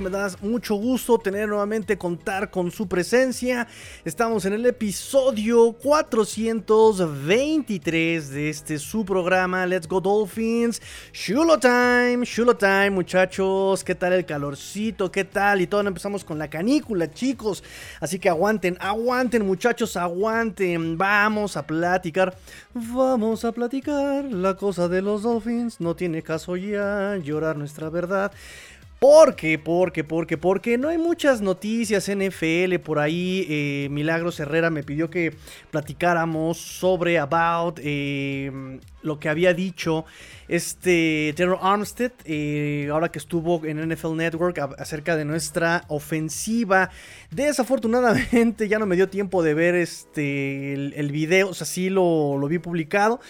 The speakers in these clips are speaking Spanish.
me da mucho gusto tener nuevamente contar con su presencia. Estamos en el episodio 423 de este su programa Let's Go Dolphins. Shulo Time, Shulo Time, muchachos. ¿Qué tal el calorcito? ¿Qué tal? Y todo empezamos con la canícula, chicos. Así que aguanten, aguanten, muchachos, aguanten. Vamos a platicar. Vamos a platicar la cosa de los Dolphins. No tiene caso ya llorar nuestra verdad. ¿Por qué? ¿Por qué? ¿Por qué? Porque no hay muchas noticias NFL por ahí. Eh, Milagros Herrera me pidió que platicáramos sobre About eh, lo que había dicho este Terror Armstead, eh, ahora que estuvo en NFL Network acerca de nuestra ofensiva. Desafortunadamente ya no me dio tiempo de ver este el, video, o sea, sí lo vi publicado.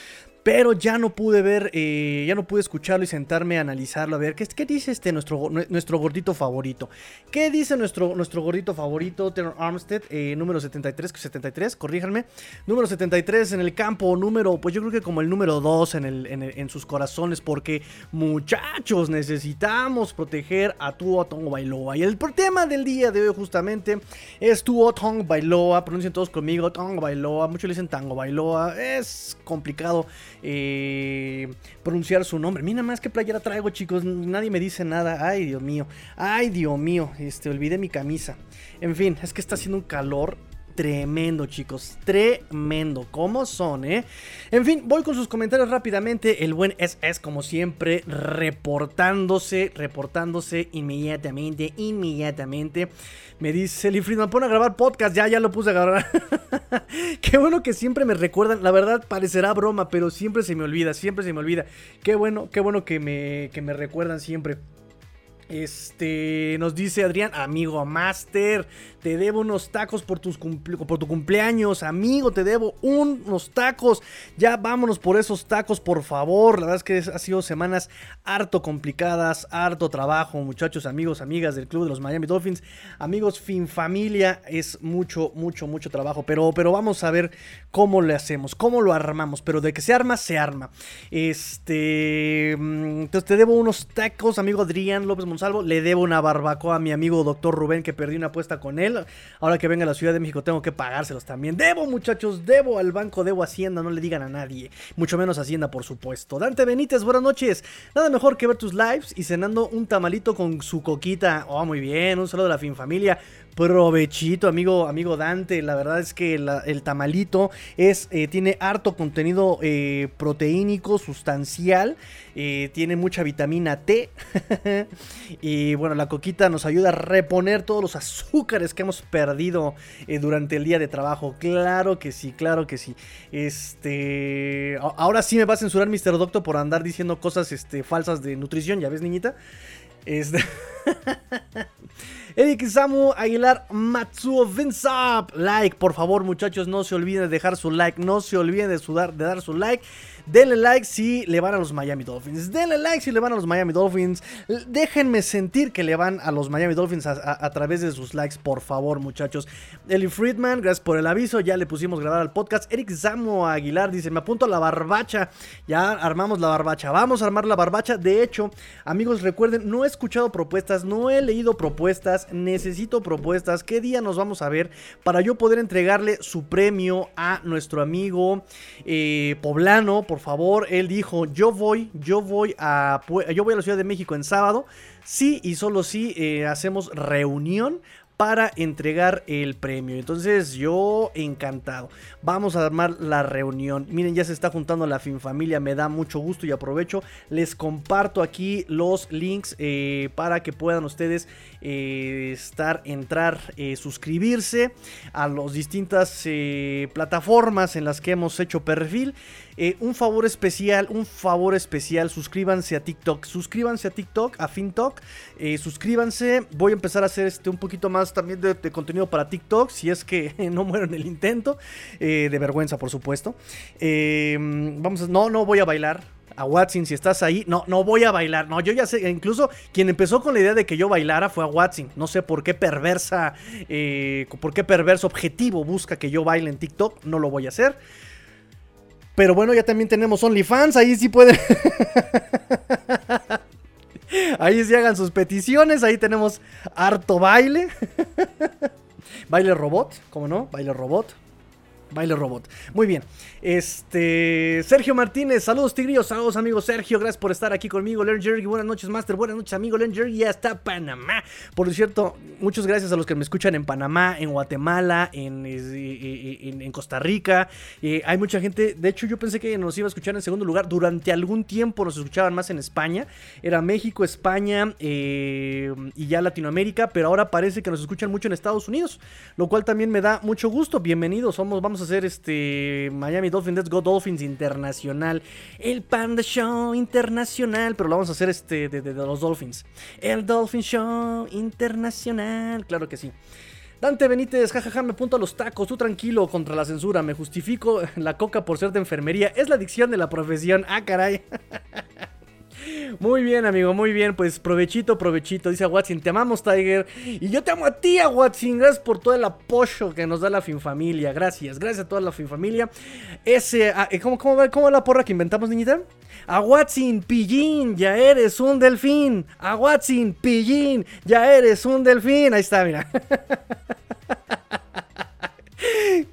Pero ya no pude ver, eh, ya no pude escucharlo y sentarme a analizarlo. A ver, ¿qué, qué dice este nuestro, nuestro gordito favorito? ¿Qué dice nuestro, nuestro gordito favorito, Terror Armstead? Eh, número 73, 73, corríjanme. Número 73 en el campo, número, pues yo creo que como el número 2 en, el, en, sus corazones. Porque, muchachos, necesitamos proteger a Tuo Tongo Bailoa. Y el tema del día de hoy, justamente, es Tuo Tongo Bailoa. Pronuncien todos conmigo, Tongo Bailoa. Muchos le dicen Tango Bailoa. Es complicado eh, pronunciar su nombre. Mira más que playera traigo, chicos. Nadie me dice nada. Ay, Dios mío. Ay, Dios mío. Este, olvidé mi camisa. En fin, es que está haciendo un calor tremendo, chicos. Tremendo. ¿Cómo son, eh? En fin, voy con sus comentarios rápidamente. El buen SS, como siempre, reportándose, reportándose inmediatamente, inmediatamente. Me dice Lee Friedman, pon a grabar podcast. Ya, ya lo puse a grabar. Qué bueno que siempre me recuerdan. La verdad, parecerá broma, pero siempre se me olvida, siempre se me olvida. Qué bueno, qué bueno que me, que me recuerdan siempre. Este, nos dice Adrián, amigo Master, te debo unos tacos por, tus por tu cumpleaños, amigo, te debo unos tacos. Ya vámonos por esos tacos, por favor. La verdad es que ha sido semanas harto complicadas, harto trabajo, muchachos, amigos, amigas del club de los Miami Dolphins, amigos, fin familia, es mucho, mucho, mucho trabajo. Pero, pero vamos a ver cómo le hacemos, cómo lo armamos. Pero de que se arma, se arma. Este, mm, entonces te debo unos tacos, amigo Adrián López Salvo, le debo una barbacoa a mi amigo doctor Rubén que perdí una apuesta con él. Ahora que venga a la Ciudad de México tengo que pagárselos también. Debo muchachos, debo al banco, debo Hacienda, no le digan a nadie. Mucho menos Hacienda por supuesto. Dante Benítez, buenas noches. Nada mejor que ver tus lives y cenando un tamalito con su coquita. Oh, muy bien, un saludo de la fin familia. Provechito, amigo, amigo Dante. La verdad es que el tamalito es, eh, tiene harto contenido eh, proteínico, sustancial. Eh, tiene mucha vitamina T. y bueno, la coquita nos ayuda a reponer todos los azúcares que hemos perdido durante el día de trabajo. Claro que sí, claro que sí. Este. Ahora sí me va a censurar Mr. Doctor por andar diciendo cosas este, falsas de nutrición, ¿ya ves, niñita? Este. Eric Samu Aguilar Matsuo Vinsap. Like, por favor, muchachos, no se olviden de dejar su like. No se olviden de, sudar, de dar su like. Denle like si le van a los Miami Dolphins. Denle like si le van a los Miami Dolphins. Déjenme sentir que le van a los Miami Dolphins a, través de sus likes, por favor, muchachos. Eli Friedman, gracias por el aviso. Ya le pusimos grabar al podcast. Eric Zamo Aguilar dice: Me apunto a la barbacha. Ya armamos la barbacha. Vamos a armar la barbacha. De hecho, amigos, recuerden, no he escuchado propuestas, no he leído propuestas. Necesito propuestas. ¿Qué día nos vamos a ver para yo poder entregarle su premio a nuestro amigo eh, poblano? Favor. Él dijo, yo voy, yo voy a, yo voy a la Ciudad de México en sábado. Sí y solo si eh, hacemos reunión para entregar el premio. Entonces yo encantado. Vamos a armar la reunión. Miren, ya se está juntando la fin familia. Me da mucho gusto y aprovecho. Les comparto aquí los links eh, para que puedan ustedes eh, estar, entrar, eh, suscribirse a las distintas plataformas en las que hemos hecho perfil. Un favor especial, un favor especial, suscríbanse a TikTok, suscríbanse a TikTok, a FinTok, suscríbanse, voy a empezar a hacer este un poquito más también de, contenido para TikTok, si es que no muero en el intento, eh, de vergüenza por supuesto. Eh, vamos a, no, no voy a bailar. A Watson, si estás ahí, no, no voy a bailar. No, yo ya sé, incluso quien empezó con la idea de que yo bailara fue a Watson. No sé por qué perversa, eh, por qué perverso objetivo busca que yo baile en TikTok. No lo voy a hacer. Pero bueno, ya también tenemos OnlyFans, ahí sí pueden. Ahí se hagan sus peticiones. Ahí tenemos harto baile. baile robot, ¿cómo no? Baile robot. Baile robot. Muy bien. Este. Sergio Martínez. Saludos, Tigrillos. Saludos, amigo Sergio. Gracias por estar aquí conmigo. Learn Jerry. Buenas noches, Master. Buenas noches, amigo. Learn Jerry. Ya está Panamá. Por cierto, muchas gracias a los que me escuchan en Panamá, en Guatemala, en, en, Costa Rica. Eh, hay mucha gente. De hecho, yo pensé que nos iba a escuchar en segundo lugar. Durante algún tiempo nos escuchaban más en España. Era México, España eh, y ya Latinoamérica. Pero ahora parece que nos escuchan mucho en Estados Unidos. Lo cual también me da mucho gusto. Bienvenidos. Somos, vamos a hacer este Miami Dolphins, Let's Go Dolphins Internacional. El Panda Show Internacional, pero lo vamos a hacer este de, los Dolphins. El Dolphin Show Internacional, claro que sí. Dante Benítez, jajaja, me apunto a los tacos, tú tranquilo contra la censura, me justifico la coca por ser de enfermería, es la adicción de la profesión, ah caray. Muy bien, amigo, muy bien. Pues provechito, provechito. Dice Watson, te amamos, Tiger. Y yo te amo a ti, a Watson. Gracias por todo el apoyo que nos da la Finfamilia. Gracias, gracias a toda la Finfamilia. Ese, ah, eh, ¿cómo, cómo, va, ¿Cómo la porra que inventamos, niñita? A Watson, pillín, ya eres un delfín. A Watson, pillín, ya eres un delfín. Ahí está, mira.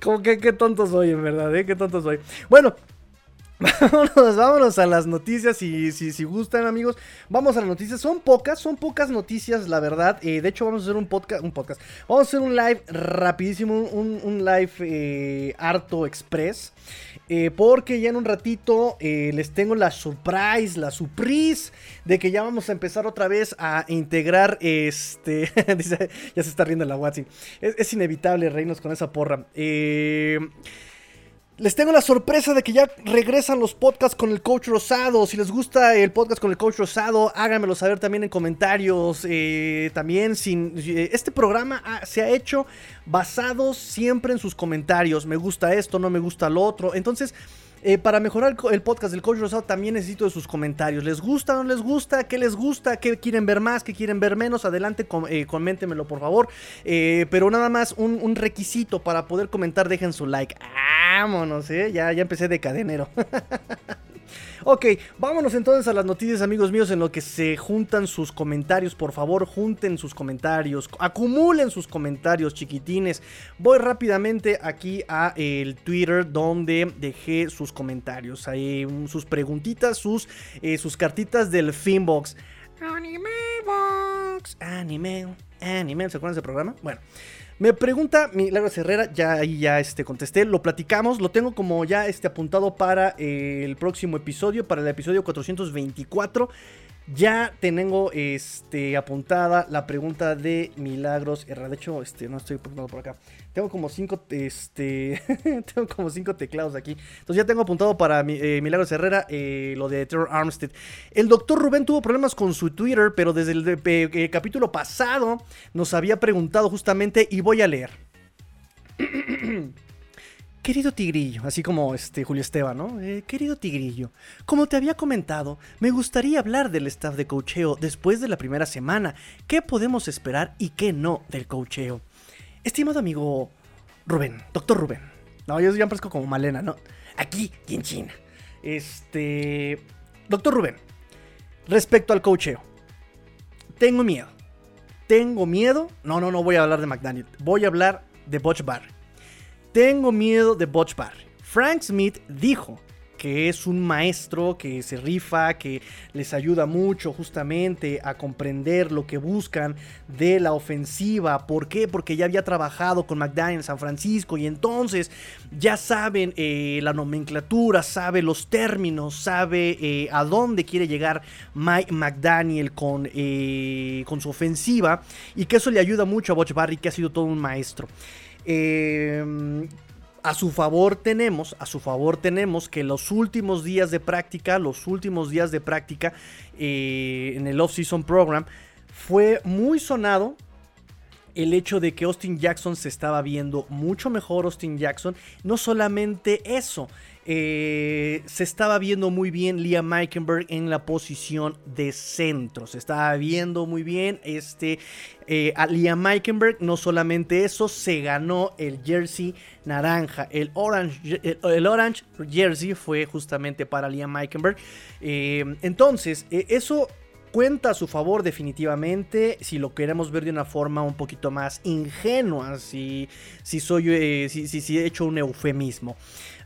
Como que qué tonto soy, en verdad, ¿eh? Qué tonto soy. Bueno, Vámonos, vámonos a las noticias. Si, si, si, gustan, amigos, vamos a las noticias. Son pocas, son pocas noticias, la verdad. Eh, de hecho, vamos a hacer un podcast. Un podcast. Vamos a hacer un live rapidísimo. Un, live eh, harto express. Eh, porque ya en un ratito les tengo la surprise, la surprise de que ya vamos a empezar otra vez a integrar este. ya se está riendo la WhatsApp. Es, es inevitable reírnos con esa porra. Eh. Les tengo la sorpresa de que ya regresan los podcasts con el Coach Rosado. Si les gusta el podcast con el Coach Rosado, háganmelo saber también en comentarios. Eh, también sin eh, este programa se ha hecho basado siempre en sus comentarios. Me gusta esto, no me gusta lo otro. Entonces, eh, para mejorar el podcast del Coach Rosado también necesito de sus comentarios. ¿Les gusta o no les gusta? ¿Qué les gusta? ¿Qué quieren ver más? ¿Qué quieren ver menos? Adelante, eh, coméntemelo por favor. Eh, pero nada más un, requisito para poder comentar, dejen su like. Vámonos, ¿eh? Ya, ya empecé de cadenero. Ok, vámonos entonces a las noticias, amigos míos, en lo que se juntan sus comentarios. Por favor, junten sus comentarios, acumulen sus comentarios, chiquitines. Voy rápidamente aquí a el Twitter donde dejé sus comentarios. Ahí mm, sus preguntitas, sus, eh, sus cartitas del Finbox. Anime Box, Anime, Anime, ¿se acuerdan de ese programa? Bueno. Me pregunta Milagros Herrera, ya ahí ya este, contesté, lo platicamos, lo tengo como ya este, apuntado para el próximo episodio, para el episodio 424. Ya tengo este, apuntada la pregunta de Milagros Herrera. De hecho, este, no estoy apuntando por acá. Tengo como cinco, este, tengo como cinco teclados aquí. Entonces ya tengo apuntado para eh, Milagros Herrera eh, lo de Terror Armstead. El doctor Rubén tuvo problemas con su Twitter, pero desde el eh, capítulo pasado nos había preguntado justamente y voy a leer. Querido Tigrillo, así como este Julio Esteban, ¿no? Eh, querido Tigrillo, como te había comentado, me gustaría hablar del staff de cocheo después de la primera semana. ¿Qué podemos esperar y qué no del cocheo? Estimado amigo Rubén, doctor Rubén. No, yo ya parezco como Malena, ¿no? Aquí en China. Este. Doctor Rubén, respecto al cocheo, tengo miedo. Tengo miedo. No, no, no voy a hablar de McDaniel. Voy a hablar de Butch Barry. Tengo miedo de Butch Barry. Frank Smith dijo que es un maestro que se rifa, que les ayuda mucho justamente a comprender lo que buscan de la ofensiva. ¿Por qué? Porque ya había trabajado con McDaniel en San Francisco y entonces ya saben eh, la nomenclatura, sabe los términos, sabe eh, a dónde quiere llegar Mike McDaniel con, eh, con su ofensiva y que eso le ayuda mucho a Butch Barry, que ha sido todo un maestro. Em, a su favor tenemos, a su favor tenemos que los últimos días de práctica, los últimos días de práctica eh, en el off-season program, fue muy sonado el hecho de que Austin Jackson se estaba viendo mucho mejor Austin Jackson. No solamente eso, eh, se estaba viendo muy bien Liam Meikenberg en la posición de centro. Se estaba viendo muy bien este, eh, a Liam Meikenberg. No solamente eso, se ganó el jersey naranja. El orange, el, orange jersey fue justamente para Liam Meikenberg. Eh, entonces, eso cuenta a su favor definitivamente, si lo queremos ver de una forma un poquito más ingenua, si, si soy, eh, si, si he hecho un eufemismo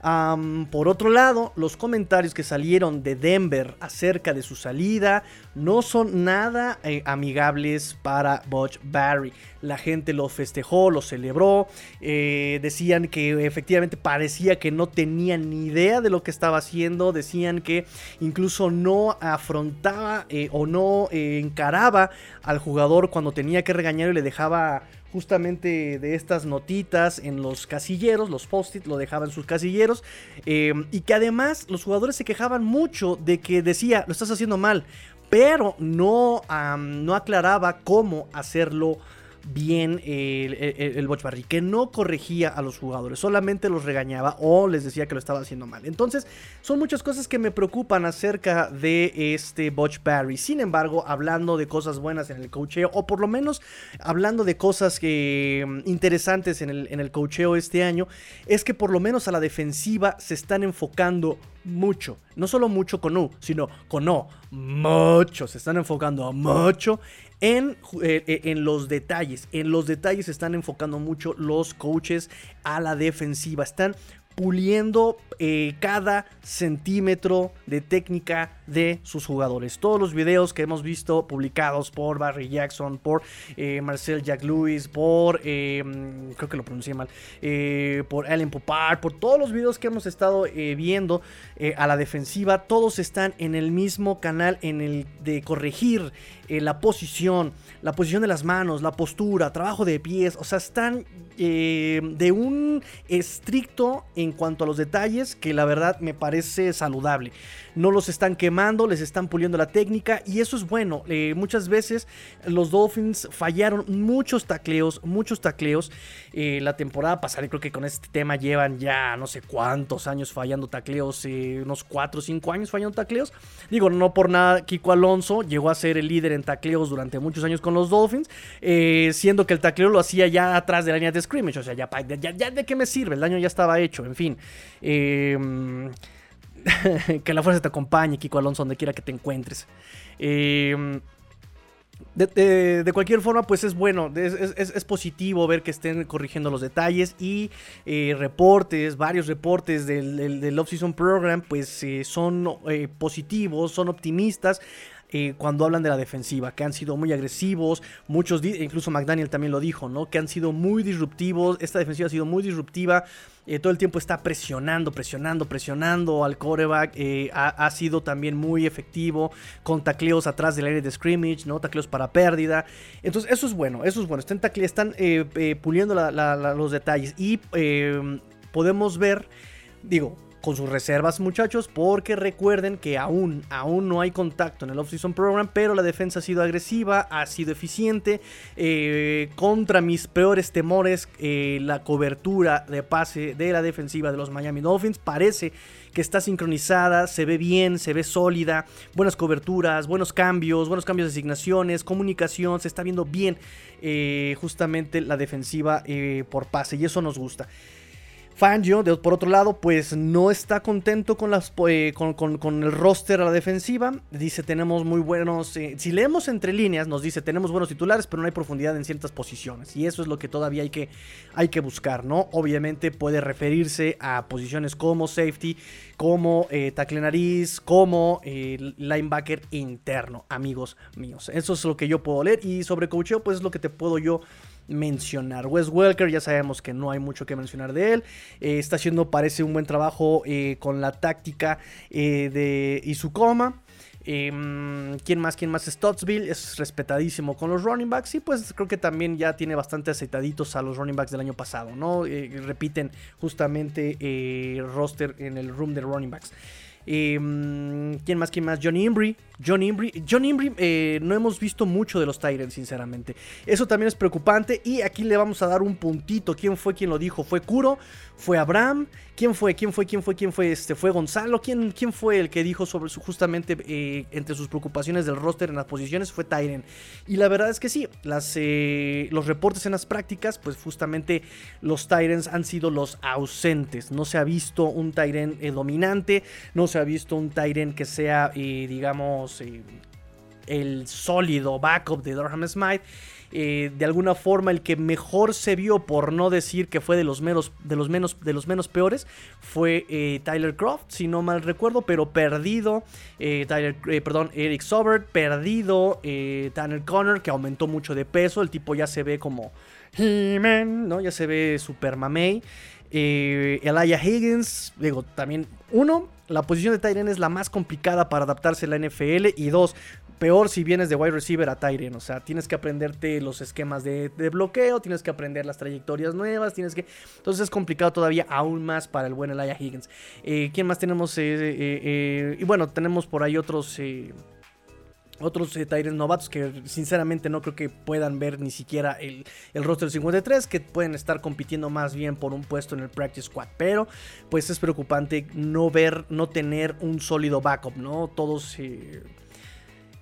por otro lado, los comentarios que salieron de Denver acerca de su salida no son nada eh, amigables para Butch Barry. La gente lo festejó, lo celebró, eh, decían que efectivamente parecía que no tenían ni idea de lo que estaba haciendo, decían que incluso no afrontaba eh, o no encaraba al jugador cuando tenía que regañar y le dejaba justamente de estas notitas en los casilleros, los post-it lo dejaban en sus casilleros, y que además los jugadores se quejaban mucho de que decía, lo estás haciendo mal, pero no, no aclaraba cómo hacerlo bien el, el, Barry, que no corregía a los jugadores, solamente los regañaba o les decía que lo estaba haciendo mal. Entonces, son muchas cosas que me preocupan acerca de este Butch Barry. Sin embargo, hablando de cosas buenas en el cocheo, o por lo menos hablando de cosas que, mm, interesantes en el, en el cocheo este año, es que por lo menos a la defensiva se están enfocando mucho. No solo mucho con U, sino con O. Mucho. Se están enfocando mucho en, eh, eh, en, los detalles. En los detalles están enfocando mucho los coaches a la defensiva. Están puliendo eh, cada centímetro de técnica de sus jugadores. Todos los videos que hemos visto publicados por Barry Jackson, por Marcel Jack Lewis, por, creo que lo pronuncié mal, por Allen Popar, por todos los videos que hemos estado viendo a la defensiva, todos están en el mismo canal en el de corregir eh, la posición, la posición de las manos, la postura, trabajo de pies, o sea, están eh, de un estricto en cuanto a los detalles que la verdad me parece saludable. No los están quemando, les están puliendo la técnica y eso es bueno. Eh, muchas veces los Dolphins fallaron muchos tacleos, muchos tacleos. la temporada pasada, y creo que con este tema llevan ya no sé cuántos años fallando tacleos, unos 4 o 5 años fallando tacleos. Digo, no por nada, Kiko Alonso llegó a ser el líder en tacleos durante muchos años con los Dolphins, eh, siendo que el tacleo lo hacía ya atrás de la línea de scrimmage, o sea, ya, ya, de qué me sirve, el daño ya estaba hecho, en fin. Em, que la fuerza te acompañe, Kiko Alonso, donde quiera que te encuentres. Eh, de, cualquier forma, pues es bueno, es, positivo ver que estén corrigiendo los detalles y eh, reportes, varios reportes del, del, Off-Season Program, pues eh, son eh, positivos, son optimistas. Cuando hablan de la defensiva, que han sido muy agresivos, muchos, incluso McDaniel también lo dijo, ¿no? Que han sido muy disruptivos, esta defensiva ha sido muy disruptiva, eh, todo el tiempo está presionando, presionando, presionando al coreback. Eh, ha, sido también muy efectivo con tacleos atrás del aire de scrimmage, ¿no? Tacleos para pérdida. Entonces, eso es bueno, eso es bueno. Están, están eh, puliendo los detalles y podemos ver, digo, con sus reservas, muchachos, porque recuerden que aún, aún no hay contacto en el off-season program, pero la defensa ha sido agresiva, ha sido eficiente. Eh, contra mis peores temores, eh, la cobertura de pase de la defensiva de los Miami Dolphins parece que está sincronizada, se ve bien, se ve sólida, buenas coberturas, buenos cambios, buenos cambios de asignaciones, comunicación, se está viendo bien eh, justamente la defensiva por pase y eso nos gusta. Fangio, por otro lado, pues no está contento con, las, eh, con, el roster a la defensiva. Dice, tenemos muy buenos... Eh, si leemos entre líneas, nos dice, tenemos buenos titulares, pero no hay profundidad en ciertas posiciones. Y eso es lo que todavía hay que, hay que buscar, ¿no? Obviamente puede referirse a posiciones como safety, como eh, tackle nariz, como eh, linebacker interno, amigos míos. Eso es lo que yo puedo leer. Y sobre coacheo, pues es lo que te puedo yo mencionar. Wes Welker, ya sabemos que no hay mucho que mencionar de él. Eh, está haciendo, parece, un buen trabajo eh, con la táctica eh, de Isukoma. Em, ¿Quién más? ¿Quién más? Stottsville es respetadísimo con los running backs y pues creo que también ya tiene bastante aceitaditos a los running backs del año pasado, ¿no? repiten justamente roster en el room de running backs. Em, ¿Quién más? ¿Quién más? John Imbri. John Imbri. John Imbri, eh, no hemos visto mucho de los Tyrants, sinceramente. Eso también es preocupante. Y aquí le vamos a dar un puntito. ¿Quién fue quien lo dijo? ¿Fue Kuro? ¿Fue Abraham? ¿Quién fue? ¿Quién fue? ¿Quién fue? ¿Quién fue? Este, ¿Fue Gonzalo? ¿Quién, quién fue el que dijo sobre su, justamente eh, entre sus preocupaciones del roster en las posiciones? Fue Tyrant. Y la verdad es que sí, las, eh, los reportes en las prácticas, pues justamente los Tyrants han sido los ausentes. No se ha visto un Tyrant dominante. No se ha visto un Tyren que sea, eh, digamos, eh, el sólido backup de Durham Smythe. Eh, de alguna forma el que mejor se vio, por no decir que fue de los menos, de los menos, de los menos peores, fue eh, Tyler Croft, si no mal recuerdo, pero perdido, eh, Tyler, perdón, Eric Sobert, perdido, Tanner Connor, que aumentó mucho de peso, el tipo ya se ve como ¿no? Ya se ve super mamey. Elijah Higgins, digo, también uno, la posición de Tyren es la más complicada para adaptarse a la NFL y dos, peor si vienes de wide receiver a Tyren. O sea, tienes que aprenderte los esquemas de, bloqueo, tienes que aprender las trayectorias nuevas, tienes que. Entonces es complicado todavía aún más para el buen Elijah Higgins. Eh, ¿Quién más tenemos? Eh, eh, y bueno, tenemos por ahí otros. Otros Tyrens novatos que sinceramente no creo que puedan ver ni siquiera el, el roster 53, que pueden estar compitiendo más bien por un puesto en el practice squad. Pero pues es preocupante no ver, no tener un sólido backup, ¿no? Todos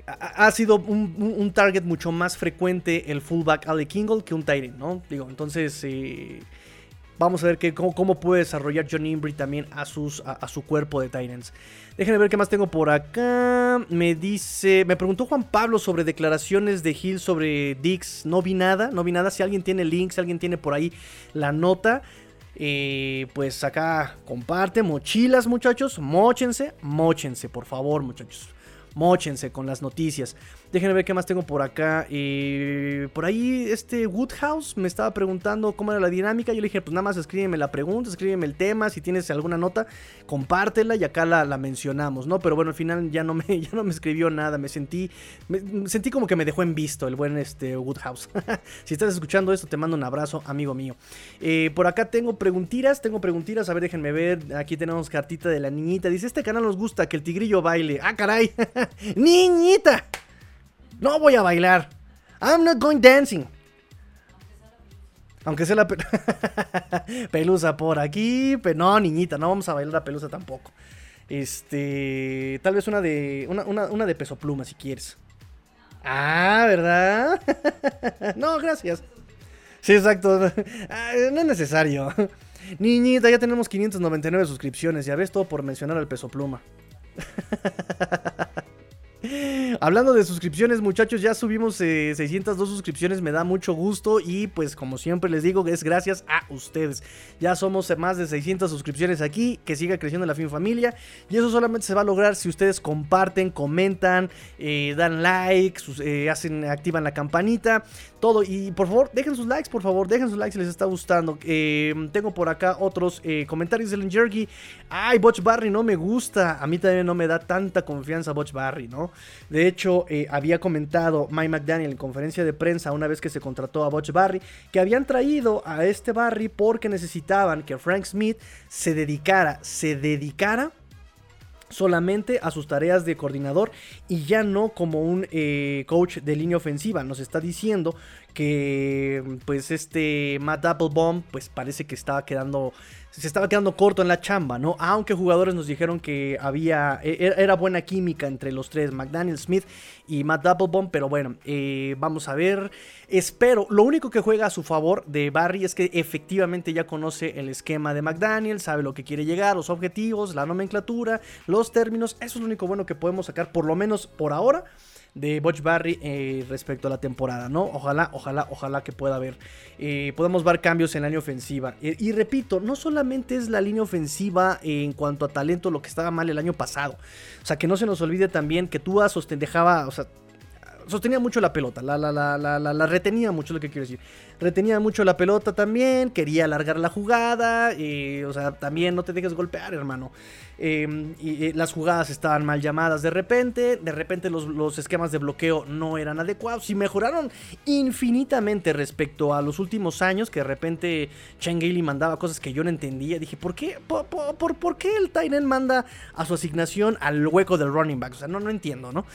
ha sido un, target mucho más frecuente el fullback Ali Kingle que un Tyrant, ¿no? Digo, entonces eh, vamos a ver que, cómo, puede desarrollar John Imbri también a, sus, a, su cuerpo de Tyrants. Déjenme ver qué más tengo por acá. Me dice, me preguntó Juan Pablo sobre declaraciones de Hill sobre Dix. No vi nada, no vi nada. Si alguien tiene links, si alguien tiene por ahí la nota. Eh, pues acá comparte, mochilas muchachos, mochense, mochense, por favor muchachos mochense con las noticias. Déjenme ver qué más tengo por acá. Eh, por ahí este Woodhouse me estaba preguntando cómo era la dinámica. Yo le dije, pues nada más escríbeme la pregunta, escríbeme el tema. Si tienes alguna nota, compártela y acá la, mencionamos, ¿no? Pero bueno, al final ya no me, ya no me escribió nada. Me sentí, sentí como que me dejó en visto el buen este, Woodhouse. si estás escuchando esto, te mando un abrazo, amigo mío. Eh, por acá tengo preguntiras, tengo preguntiras. A ver, déjenme ver. Aquí tenemos cartita de la niñita. Dice, este canal nos gusta que el tigrillo baile. Ah, caray. Niñita. No voy a bailar. I'm not going dancing. Aunque sea la pelusa por aquí. Pero no, niñita, no vamos a bailar la pelusa tampoco. Este. Tal vez una de. Una, de peso pluma, si quieres. Ah, ¿verdad? no, gracias. Sí, exacto. No es necesario. Niñita, ya tenemos 599 suscripciones. Ya ves todo por mencionar al peso pluma. Hablando de suscripciones, muchachos, ya subimos 602 eh, suscripciones, me da mucho gusto y pues como siempre les digo, es gracias a ustedes. Ya somos más de 600 suscripciones aquí, que siga creciendo la Fin Familia y eso solamente se va a lograr si ustedes comparten, comentan, eh, dan like, eh, hacen, activan la campanita, todo y por favor dejen sus likes, por favor, dejen sus likes si les está gustando. tengo por acá otros comentarios del Jerky. Ay, Botch Barry no me gusta, a mí también no me da tanta confianza Botch Barry, ¿no? De hecho, eh, había comentado Mike McDaniel en conferencia de prensa una vez que se contrató a Butch Barry que habían traído a este Barry porque necesitaban que Frank Smith se dedicara, se dedicara solamente a sus tareas de coordinador y ya no como un eh, coach de línea ofensiva. Nos está diciendo que pues este Matt Applebaum pues parece que estaba quedando se estaba quedando corto en la chamba, ¿no? Aunque jugadores nos dijeron que había e, e, era buena química entre los tres, McDaniel Smith y Matt Applebaum, pero bueno, eh, vamos a ver. Espero, lo único que juega a su favor de Barry es que efectivamente ya conoce el esquema de McDaniel, sabe lo que quiere llegar, los objetivos, la nomenclatura, los términos, eso es lo único bueno que podemos sacar por lo menos por ahora de Butch Barry eh, respecto a la temporada, ¿no? Ojalá, ojalá, ojalá que pueda haber, eh, podamos ver cambios en la línea ofensiva. Y repito, no solamente es la línea ofensiva en cuanto a talento lo que estaba mal el año pasado, o sea, que no se nos olvide también que Tua sostendejaba, o sea, sostenía mucho la pelota, la, la, la, la, la retenía mucho, lo que quiero decir. Retenía mucho la pelota también, quería alargar la jugada, o sea, también no te dejes golpear, hermano. Em, y, las jugadas estaban mal llamadas de repente, de repente los, esquemas de bloqueo no eran adecuados y mejoraron infinitamente respecto a los últimos años, que de repente Chen mandaba cosas que yo no entendía. Dije, ¿por qué, por, por, qué el Tyren manda a su asignación al hueco del running back? O sea, no, no entiendo, ¿no?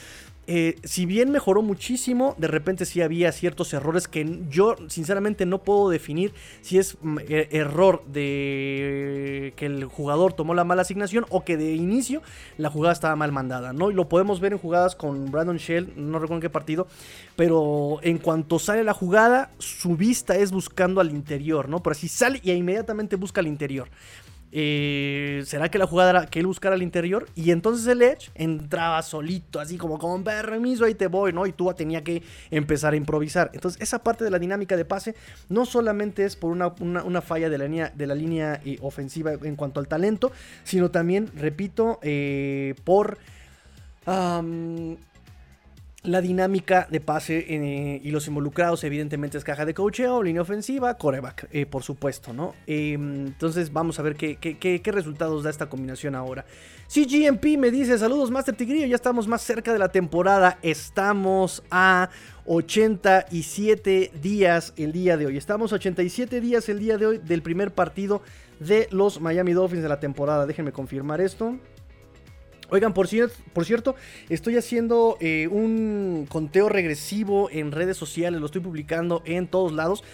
Eh, si bien mejoró muchísimo, de repente sí había ciertos errores que yo sinceramente no puedo definir si es mm, e, error de que el jugador tomó la mala asignación o que de inicio la jugada estaba mal mandada, ¿no? Y lo podemos ver en jugadas con Brandon Shell, no recuerdo en qué partido, pero en cuanto sale la jugada, su vista es buscando al interior, ¿no? Por así sale y inmediatamente busca al interior. Eh, ¿Será que la jugada era que él buscara al interior? Y entonces el Edge entraba solito, así como con permiso, ahí te voy, ¿no? Y tú tenía que empezar a improvisar. Entonces, esa parte de la dinámica de pase no solamente es por una, falla de la línea, de la línea eh, ofensiva en cuanto al talento, sino también, repito, eh, por la dinámica de pase eh, y los involucrados, evidentemente, es caja de cocheo, línea ofensiva, coreback, eh, por supuesto, ¿no? Em, entonces, vamos a ver qué, qué, resultados da esta combinación ahora. CGMP me dice: Saludos, Master Tigrillo. Ya estamos más cerca de la temporada. Estamos a 87 días el día de hoy. Estamos a 87 días el día de hoy del primer partido de los Miami Dolphins de la temporada. Déjenme confirmar esto. Oigan, por, cierto, estoy haciendo eh, un conteo regresivo en redes sociales, lo estoy publicando en todos lados.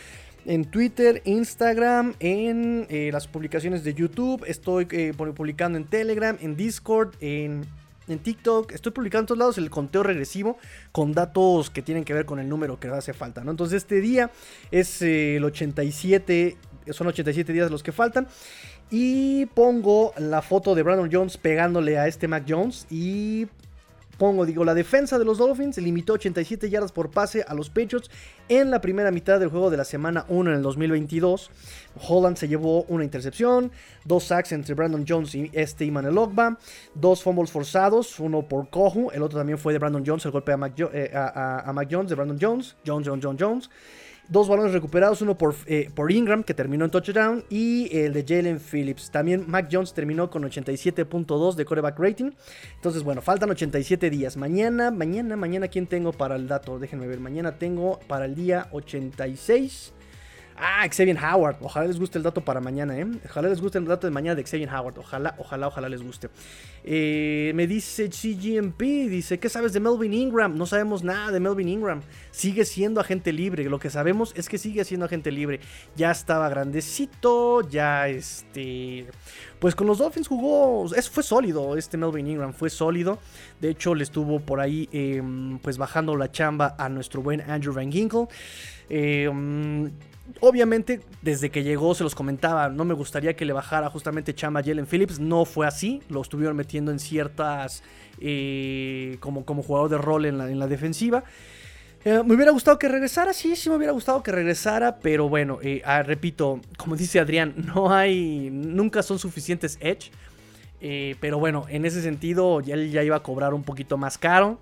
En Twitter, Instagram, en eh, las publicaciones de YouTube, estoy eh, publicando en Telegram, en Discord, en, en TikTok, estoy publicando en todos lados el conteo regresivo con datos que tienen que ver con el número que hace falta, ¿no? Entonces este día es el 87, son 87 días los que faltan. Y pongo la foto de Brandon Jones pegándole a este Mac Jones. Y pongo, digo, la defensa de los Dolphins limitó 87 yardas por pase a los Patriots en la primera mitad del juego de la semana 1 en el 2022. Holland se llevó una intercepción, dos sacks entre Brandon Jones y este Iman Ogba, dos fumbles forzados, uno por Kohu, el otro también fue de Brandon Jones, el golpe a Mac, eh, Jones, de Brandon Jones, Jones, Jones, Jones, Jones. Dos balones recuperados, uno por, eh, por, Ingram, que terminó en touchdown, y el de Jalen Phillips. También Mac Jones terminó con 87.2 de coreback rating. Entonces, bueno, faltan 87 días. Mañana, mañana, mañana, ¿quién tengo para el dato? Déjenme ver. Mañana tengo para el día 86. Ah, Xavier Howard. Ojalá les guste el dato para mañana, ¿eh? Ojalá les guste el dato de mañana de Xavier Howard. Ojalá, ojalá, ojalá les guste. Eh, me dice CGMP, dice, ¿qué sabes de Melvin Ingram? No sabemos nada de Melvin Ingram. Sigue siendo agente libre. Lo que sabemos es que sigue siendo agente libre. Ya estaba grandecito, ya este... Pues con los Dolphins jugó, es, fue sólido este Melvin Ingram, fue sólido. De hecho, le estuvo por ahí em, pues bajando la chamba a nuestro buen Andrew Van Ginkle. Eh, Obviamente, desde que llegó se los comentaba, no me gustaría que le bajara justamente chamba a Jalen Phillips. No fue así, lo estuvieron metiendo en ciertas. Eh, como, como jugador de rol en la, en la defensiva. Eh, me hubiera gustado que regresara, sí, sí me hubiera gustado que regresara, pero bueno, eh, ah, repito, como dice Adrián, no hay, nunca son suficientes Edge. pero bueno, en ese sentido, ya ya iba a cobrar un poquito más caro.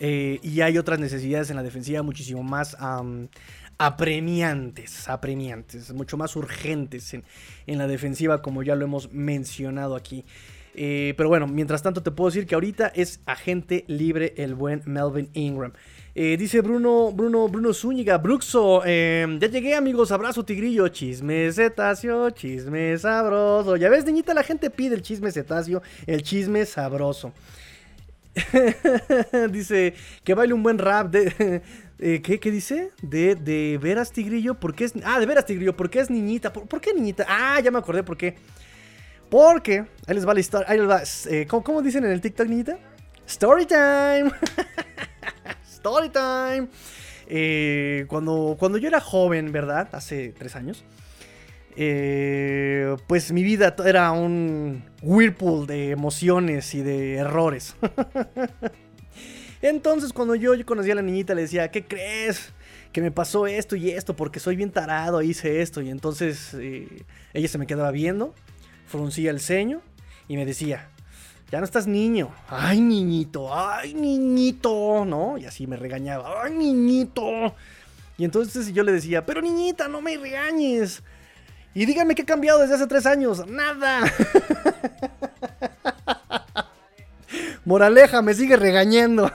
y hay otras necesidades en la defensiva muchísimo más apremiantes, apremiantes, mucho más urgentes en, la defensiva, como ya lo hemos mencionado aquí. Eh, pero bueno, mientras tanto te puedo decir que ahorita es agente libre el buen Melvin Ingram. Eh, dice Bruno, Bruno, Bruno Zúñiga, Bruxo, em, ya llegué amigos, abrazo tigrillo, chisme cetáceo, chisme sabroso. Ya ves, niñita, la gente pide el chisme cetáceo, el chisme sabroso. dice que baile un buen rap de, eh, ¿qué, ¿qué, dice? De, de veras tigrillo, ¿por qué es? Ah, de veras tigrillo, ¿por qué es niñita? ¿Por, qué niñita? Ah, ya me acordé por qué. Porque, ahí les va la historia, ahí les va, eh, ¿cómo, dicen en el TikTok, niñita? Story time. Story time. Eh, cuando, cuando yo era joven, ¿verdad? Hace tres años. pues mi vida era un whirlpool de emociones y de errores. Entonces, cuando yo, conocí a la niñita, le decía, ¿qué crees? Que me pasó esto y esto, porque soy bien tarado, hice esto. Y entonces eh, ella se me quedaba viendo, fruncía el ceño y me decía, ya no estás niño. Ay, niñito, ay, niñito, ¿no? Y así me regañaba, ay, niñito. Y entonces yo le decía, pero niñita, no me regañes. Y díganme qué ha cambiado desde hace tres años. Nada. Moraleja, me sigue regañando.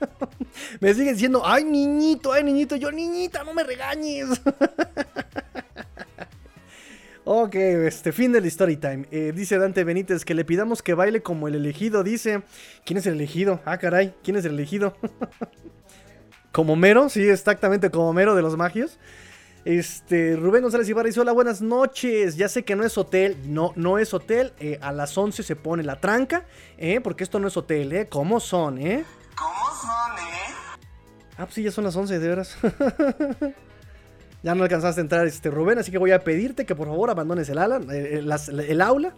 me sigue diciendo, ay niñito, ay niñito. Yo, niñita, no me regañes. ok, este fin del story time. Eh, dice Dante Benítez que le pidamos que baile como el elegido. Dice, ¿quién es el elegido? Ah, caray, ¿quién es el elegido? ¿Como Mero? Sí, exactamente como Mero de los magios. Este, Rubén González Ibarra dice, hola, buenas noches. Ya sé que no es hotel, no, no es hotel. Eh, a las 11 se pone la tranca, eh, porque esto no es hotel, ¿eh? ¿Cómo son, eh? ¿Cómo son, eh? Ah, pues sí, ya son las 11, de veras. Ya no alcanzaste a entrar, este Rubén, así que voy a pedirte que por favor abandones el, ala, eh, el, aula.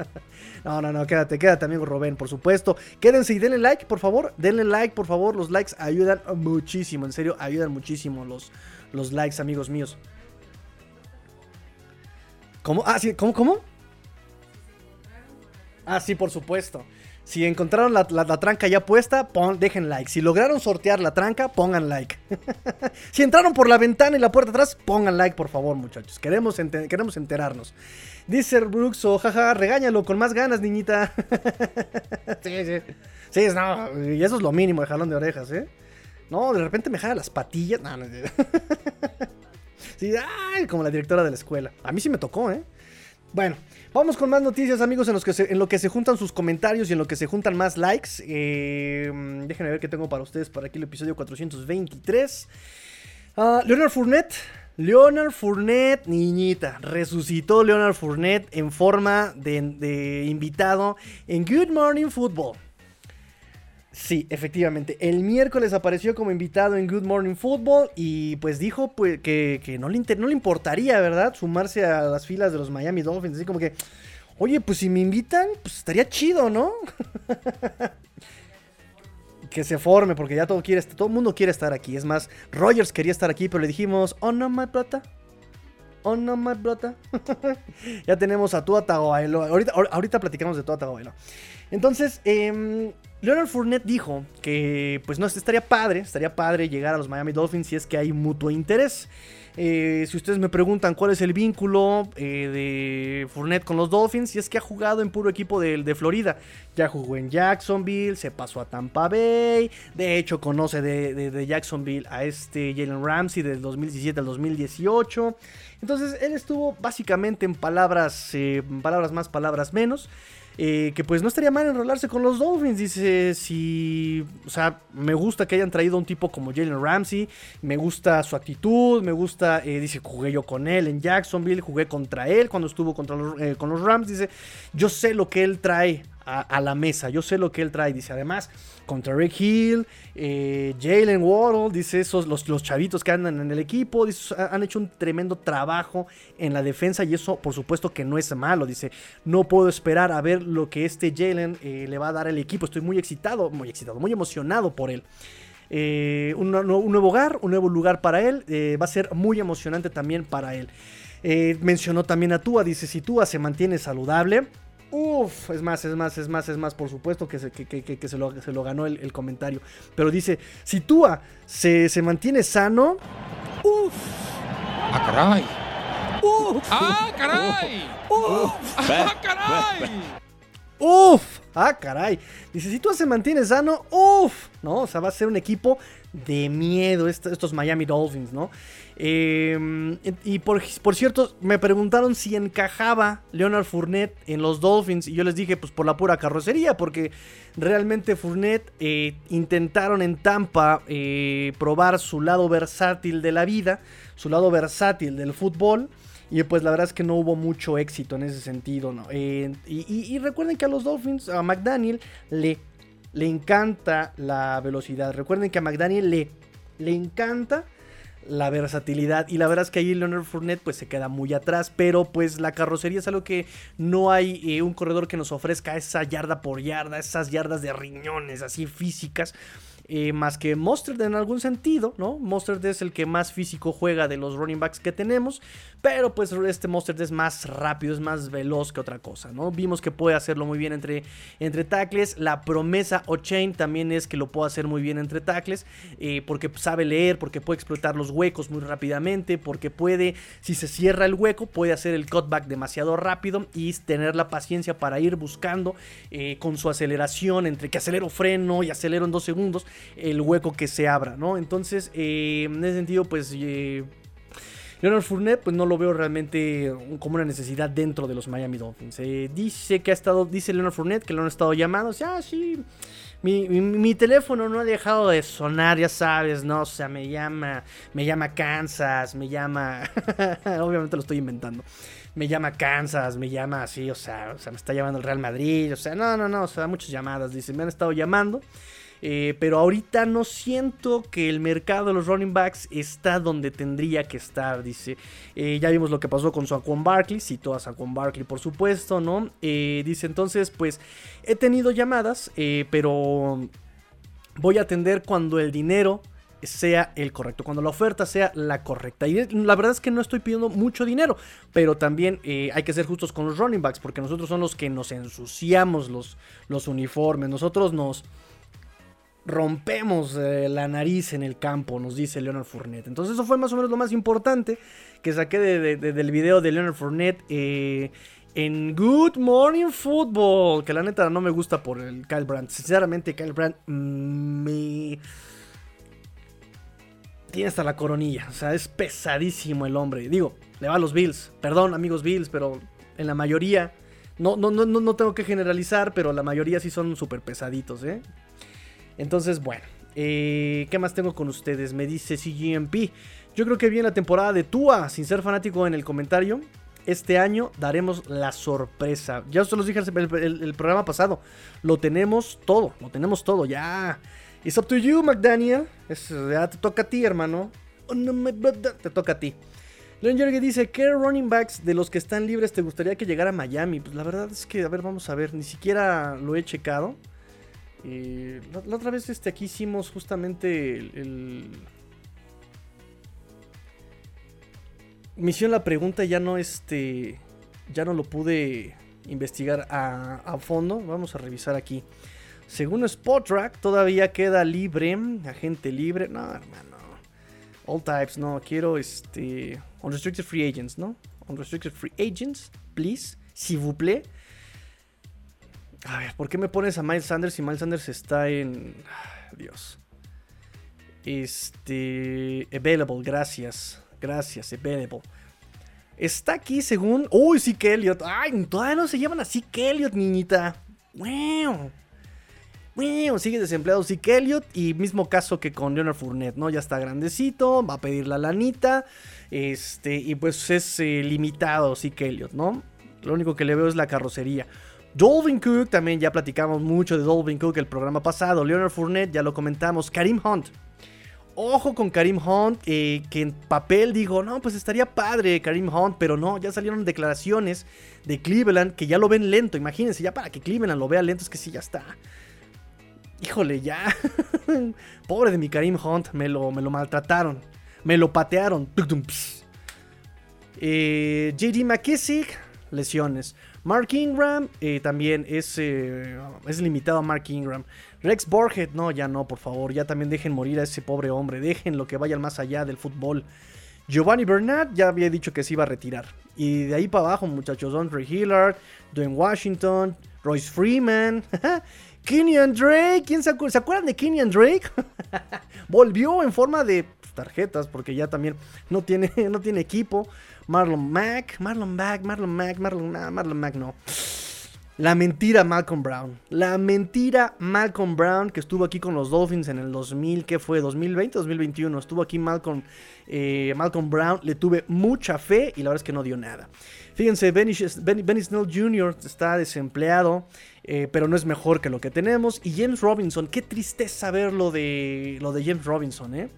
no, no, no, quédate, quédate, amigo Rubén, por supuesto. Quédense y denle like, por favor. Denle like, por favor. Los likes ayudan muchísimo, en serio, ayudan muchísimo los, los likes, amigos míos. ¿Cómo? Ah, sí, ¿cómo, cómo? Ah, sí, por supuesto. Si encontraron la, tranca ya puesta, pon, dejen like. Si lograron sortear la tranca, pongan like. si entraron por la ventana y la puerta atrás, pongan like, por favor, muchachos. Queremos, queremos enterarnos. Dice Brooks, o jaja, regáñalo con más ganas, niñita. sí, sí. Sí, no, y eso es lo mínimo de jalón de orejas, ¿eh? No, de repente me jala las patillas. No, no, sí, ay, como la directora de la escuela. A mí sí me tocó, ¿eh? Bueno, vamos con más noticias, amigos, en, lo que se juntan sus comentarios y en lo que se juntan más likes. Eh, déjenme ver qué tengo para ustedes para aquí el episodio 423. Uh, Leonard Fournette. Leonard Fournette, niñita, resucitó Leonard Fournette en forma de invitado en Good Morning Football. Sí, efectivamente. El miércoles apareció como invitado en Good Morning Football y pues dijo pues, que, no, le no le importaría, ¿verdad? Sumarse a las filas de los Miami Dolphins. Así como que, oye, pues si me invitan, pues estaría chido, ¿no? que se forme, porque ya todo quiere, todo el mundo quiere estar aquí. Es más, Rogers quería estar aquí, pero le dijimos, oh no, my brota. Oh no, my brota. ya tenemos a Tua Tagovailoa. Ahorita, ahorita platicamos de Tua Tagovailoa. Entonces, eh, Leonard Fournette dijo que pues no estaría padre, estaría padre llegar a los Miami Dolphins si es que hay mutuo interés. Eh, si ustedes me preguntan cuál es el vínculo eh, de Fournette con los Dolphins, si es que ha jugado en puro equipo de, Florida. Ya jugó en Jacksonville, se pasó a Tampa Bay. De hecho, conoce de, Jacksonville a este Jalen Ramsey del 2017 al 2018. Entonces, él estuvo básicamente en palabras, eh, palabras más, palabras menos. Eh, que pues no estaría mal enrolarse con los Dolphins. Dice, si, o sea, me gusta que hayan traído a un tipo como Jalen Ramsey, me gusta su actitud, me gusta, eh, dice, jugué yo con él en Jacksonville, jugué contra él cuando estuvo contra eh, con los Rams, dice, yo sé lo que él trae a, la mesa. Yo sé lo que él trae. Dice, además, contra Rick Hill, eh, Jalen Waddle, dice esos, los, los, chavitos que andan en el equipo, han hecho un tremendo trabajo en la defensa y eso, por supuesto, que no es malo. Dice, no puedo esperar a ver lo que este Jalen eh, le va a dar al equipo. Estoy muy excitado, muy excitado, muy emocionado por él. Eh, un, nuevo hogar, un nuevo lugar para él. va a ser muy emocionante también para él. mencionó también a Tua, dice, si Tua se mantiene saludable, Uf, es más, es más, es más, es más, por supuesto que se, que, se, lo, ganó el, comentario. Pero dice, si Tua se, se mantiene sano... Uf. ¡Ah, caray! ¡Uf! ¡Ah, caray! ¡Uf! ¡Ah, caray! ¡Uf! ¡Ah, caray! Dice, si Tua se mantiene sano, ¡uf! ¿No? O sea, va a ser un equipo de miedo estos Miami Dolphins, ¿no? Em, y por, cierto, me preguntaron si encajaba Leonard Fournette en los Dolphins. Y yo les dije, pues por la pura carrocería, porque realmente Fournette eh, intentaron en Tampa eh, probar su lado versátil de la vida, su lado versátil del fútbol. Y pues la verdad es que no hubo mucho éxito en ese sentido. Eh, y, recuerden que a los Dolphins, a McDaniel, le, le encanta la velocidad. Recuerden que a McDaniel le, le encanta la versatilidad. Y la verdad es que ahí Leonard Fournette pues se queda muy atrás. Pero pues la carrocería es algo que no hay eh, un corredor que nos ofrezca esa yarda por yarda, esas yardas de riñones así físicas. Eh, más que Mustard en algún sentido, ¿no? Es el que más físico juega de los running backs que tenemos, pero pues este Mustard es más rápido, es más veloz que otra cosa, ¿no? Vimos que puede hacerlo muy bien entre, entre tackles, la promesa O'Chain también es que lo puede hacer muy bien entre tackles, eh, porque sabe leer, porque puede explotar los huecos muy rápidamente, porque puede, si se cierra el hueco, puede hacer el cutback demasiado rápido y tener la paciencia para ir buscando eh, con su aceleración, entre que acelero freno y acelero en dos segundos, el hueco que se abra, ¿no? Entonces, eh, en ese sentido, pues... Eh, Leonard Fournette, pues no lo veo realmente como una necesidad dentro de los Miami Dolphins. Eh, dice que ha estado, dice Leonard Fournette que lo han estado llamando. O sea, ah, sí, mi, teléfono no ha dejado de sonar, ya sabes, ¿no? O sea, me llama, me llama Kansas, me llama, obviamente lo estoy inventando. Me llama Kansas, me llama así, o sea, o sea, me está llamando el Real Madrid, o sea, no, no, no, o sea, muchas llamadas, dice, me han estado llamando. Eh, pero ahorita no siento que el mercado de los running backs está donde tendría que estar, dice. Eh, ya vimos lo que pasó con Saquon Barkley, citó a Saquon Barkley por supuesto, ¿no? Eh, dice entonces, pues he tenido llamadas, pero voy a atender cuando el dinero sea el correcto, cuando la oferta sea la correcta. Y la verdad es que no estoy pidiendo mucho dinero, pero también hay que ser justos con los running backs, porque nosotros son los que nos ensuciamos los, los uniformes, nosotros nos rompemos eh, la nariz en el campo, nos dice Leonard Fournette. Entonces eso fue más o menos lo más importante que saqué del video de Leonard Fournette eh, en Good Morning Football, que la neta no me gusta por el Kyle Brandt. Sinceramente, Kyle Brandt mm, me... Tiene hasta la coronilla, o sea, es pesadísimo el hombre. Digo, le va a los Bills, perdón amigos Bills, pero en la mayoría... No, no, no, no tengo que generalizar, pero la mayoría sí son súper pesaditos, ¿eh? Entonces, bueno, eh, ¿qué más tengo con ustedes? Me dice CGMP. Yo creo que viene la temporada de Tua, sin ser fanático en el comentario. Este año daremos la sorpresa. Ya os los dije el, el, programa pasado. Lo tenemos todo, lo tenemos todo. Ya. It's up to you, McDaniel. ya te toca a ti, hermano. Oh, te toca a ti. Leon Jorge dice, ¿qué running backs de los que están libres te gustaría que llegara a Miami? Pues la verdad es que, a ver, vamos a ver, ni siquiera lo he checado. Eh, la, otra vez este, aquí hicimos justamente el, Misión la pregunta ya no este. Ya no lo pude investigar a, fondo. Vamos a revisar aquí. Según Spotrack, todavía queda libre. Agente libre. No, hermano. All types, no. Quiero este. Unrestricted free agents, ¿no? Unrestricted free agents, please. S'il vous plaît. A ver, ¿por qué me pones a Miles Sanders si Miles Sanders está en. Dios. Este. Available, gracias. Gracias, available. Está aquí según. Uy, sí, Elliot. Ay, todavía no se llaman así Elliot, niñita. Wow. Wow, sigue desempleado sí Elliot. Y mismo caso que con Leonard Fournette, ¿no? Ya está grandecito, va a pedir la lanita. Este, y pues es eh, limitado sí Elliot, ¿no? Lo único que le veo es la carrocería. Dolvin Cook, también ya platicamos mucho de Dolvin Cook el programa pasado. Leonard Fournette, ya lo comentamos. Karim Hunt. Ojo con Karim Hunt, eh, que en papel digo, no, pues estaría padre Karim Hunt, pero no, ya salieron declaraciones de Cleveland que ya lo ven lento. Imagínense, ya para que Cleveland lo vea lento, es que sí, ya está. Híjole, ya. Pobre de mi Karim Hunt, me lo, me lo maltrataron. Me lo patearon. Eh, JD McKissick, lesiones. Mark Ingram eh, también es, eh, es limitado a Mark Ingram. Rex Borget, no, ya no, por favor. Ya también dejen morir a ese pobre hombre. Dejen lo que vaya más allá del fútbol. Giovanni Bernard ya había dicho que se iba a retirar. Y de ahí para abajo, muchachos. Andre Hillard, Dwayne Washington, Royce Freeman. Kenyan Drake. ¿Quién se, ¿Se acuerdan de Kenyan Drake? Volvió en forma de tarjetas porque ya también no tiene, no tiene equipo. Marlon Mack, Marlon Mack, Marlon Mack, Marlon, Marlon Mack no. La mentira Malcolm Brown. La mentira Malcolm Brown que estuvo aquí con los Dolphins en el 2000, ¿qué fue? ¿2020 2021? Estuvo aquí Malcolm, eh, Malcolm Brown. Le tuve mucha fe y la verdad es que no dio nada. Fíjense, Benny, Snell Jr. está desempleado, eh, pero no es mejor que lo que tenemos. Y James Robinson, qué tristeza ver lo de, lo de James Robinson, ¿eh?